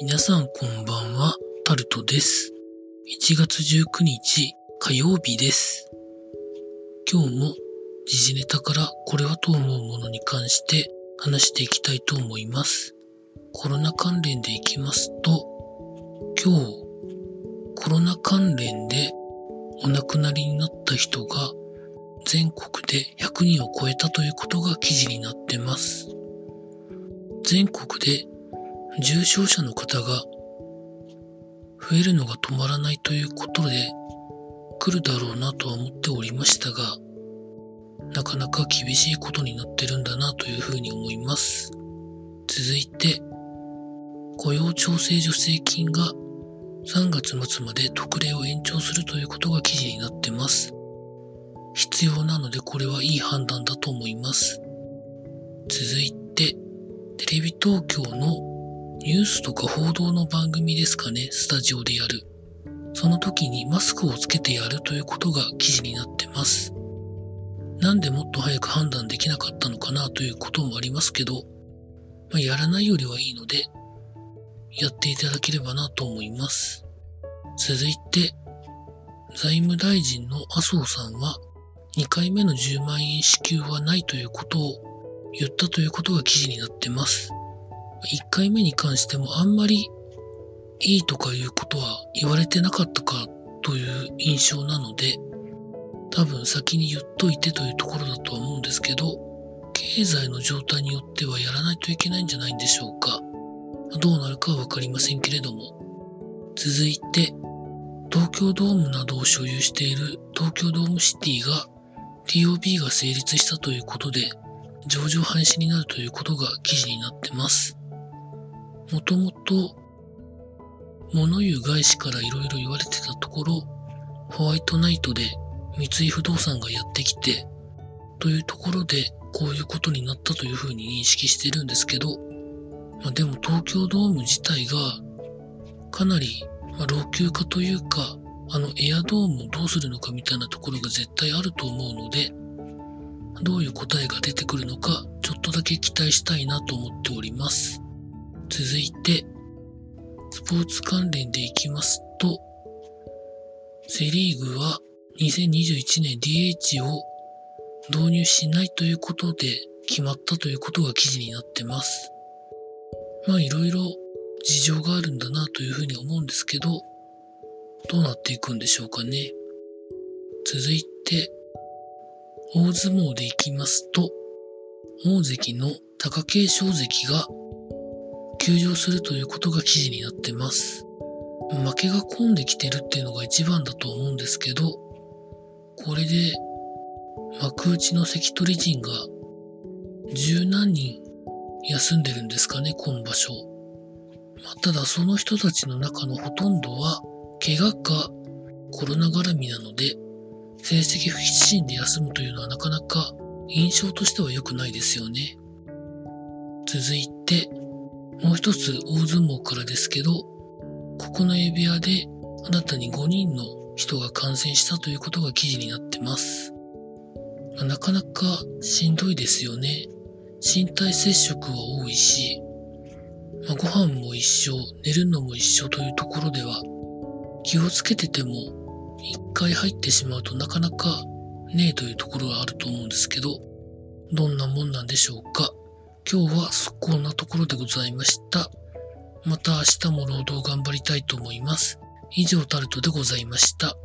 皆さんこんばんは、タルトです。1月19日火曜日です。今日も時事ネタからこれはと思うものに関して話していきたいと思います。コロナ関連でいきますと、今日コロナ関連でお亡くなりになった人が全国で100人を超えたということが記事になってます。全国で重症者の方が増えるのが止まらないということで来るだろうなとは思っておりましたが、なかなか厳しいことになってるんだなというふうに思います。続いて、雇用調整助成金が3月末まで特例を延長するということが記事になってます。必要なのでこれはいい判断だと思います。続いて、テレビ東京のニュースとか報道の番組ですかね、スタジオでやる。その時にマスクをつけてやるということが記事になってます。なんでもっと早く判断できなかったのかなということもありますけど、まあ、やらないよりはいいので、やっていただければなと思います。続いて、財務大臣の麻生さんは、2回目の10万円支給はないということを言ったということが記事になってます。1回目に関してもあんまりいいとかいうことは言われてなかったかという印象なので、多分先に言っといてというところだとは思うんですけど、経済の状態によってはやらないといけないんじゃないんでしょうか。どうなるかはわかりませんけれども。続いて、東京ドームなどを所有している東京ドームシティが TOB が成立したということで、上場廃止になるということが記事になってます。もともと、物言う外資から色々言われてたところ、ホワイトナイトで三井不動産がやってきて、というところでこういうことになったというふうに認識してるんですけど、まあ、でも東京ドーム自体がかなり、ま、老朽化というか、あのエアドームをどうするのかみたいなところが絶対あると思うので、どういう答えが出てくるのか、ちょっとだけ期待したいなと思っております。続いて、スポーツ関連でいきますと、セリーグは2021年 DH を導入しないということで決まったということが記事になってます。まあいろいろ事情があるんだなというふうに思うんですけど、どうなっていくんでしょうかね。続いて、大相撲でいきますと、大関の貴景勝関が休場するということが記事になってます。負けが込んできてるっていうのが一番だと思うんですけど、これで幕内の関取陣が十何人休んでるんですかね、今場所。まあ、ただその人たちの中のほとんどは怪我かコロナ絡みなので、成績不必進で休むというのはなかなか印象としては良くないですよね。続いて、もう一つ大相撲からですけど、九重部屋で新たに5人の人が感染したということが記事になってます。まあ、なかなかしんどいですよね。身体接触は多いし、まあ、ご飯も一緒、寝るのも一緒というところでは気をつけてても一回入ってしまうとなかなかねえというところがあると思うんですけど、どんなもんなんでしょうか？今日はこんなところでございました。また明日も労働頑張りたいと思います。以上タルトでございました。